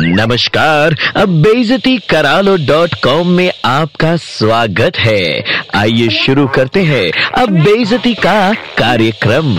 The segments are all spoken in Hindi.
नमस्कार, अब बेजती करा लो डॉट कॉम में आपका स्वागत है। आइए शुरू करते हैं अब बेजती का कार्यक्रम।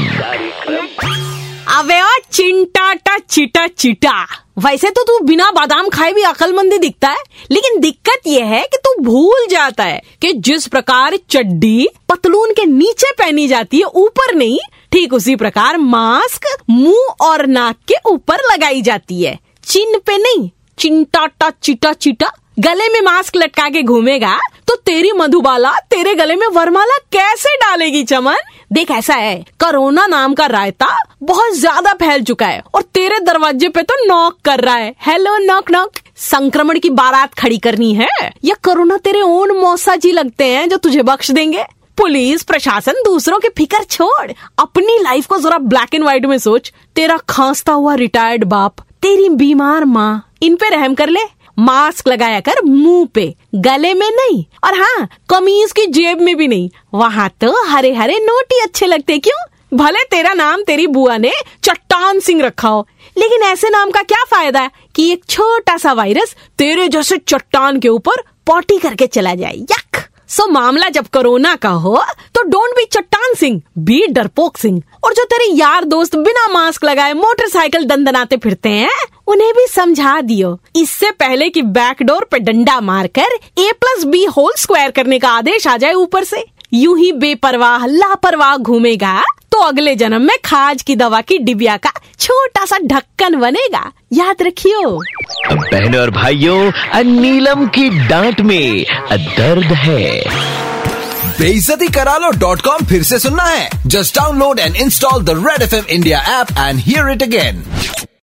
अबे ओ चिंटाटा चिटा चिटा। वैसे तो तू बिना बादाम खाए भी अकलमंदी दिखता है, लेकिन दिक्कत यह है कि तू भूल जाता है कि जिस प्रकार चड्डी पतलून के नीचे पहनी जाती है, ऊपर नहीं, ठीक उसी प्रकार मास्क मुँह और नाक के ऊपर लगाई जाती है। चिन्ह पे नहीं, चिंटाटा, चिटा चिटा, गले में मास्क लटका के घूमेगा तो तेरी मधुबाला तेरे गले में वरमाला कैसे डालेगी चमन? देख, ऐसा है, कोरोना नाम का रायता बहुत ज़्यादा फैल चुका है, और तेरे दरवाजे पे तो नॉक कर रहा है। हेलो नॉक नॉक संक्रमण की बारात खड़ी करनी है? या कोरोना तेरे ओन मौसा जी लगते हैं जो तुझे बख्श देंगे? पुलिस, प्रशासन, दूसरों की फ़िक्र छोड़। अपनी लाइफ को जरा ब्लैक एंड व्हाइट में सोच। तेरा खांसता हुआ रिटायर्ड बाप। तेरी बीमार माँ, इन पे रहम कर ले। मास्क लगाया कर मुँह पे, गले में नहीं। और हाँ कमीज की जेब में भी नहीं। वहाँ तो हरे हरे नोट ही अच्छे लगते क्यों? भले तेरा नाम तेरी बुआ ने चट्टान सिंह रखा हो, लेकिन ऐसे नाम का क्या फ़ायदा है कि एक छोटा सा वायरस तेरे जैसे चट्टान के ऊपर पॉटी करके चला जाए? यक सो मामला जब कोरोना का हो तो डोंट बी चट्टान सिंह बी डरपोक सिंह। और जो तेरे यार दोस्त बिना मास्क लगाए मोटरसाइकिल दंदनाते फिरते हैं, उन्हें भी समझा दियो। इससे पहले कि बैकडोर पे डंडा मारकर A plus B whole square करने का आदेश आ जाए ऊपर से। यूँ ही बेपरवाह, लापरवाह घूमेगा तो अगले जन्म में खाज की दवा की डिबिया का छोटा सा ढक्कन बनेगा। याद रखियो। बहनों और भाइयों नीलम की डांट में दर्द है। बेइज्जती करा लो डॉट कॉम फिर से सुनना है। Just download and install the red F M India app and hear it again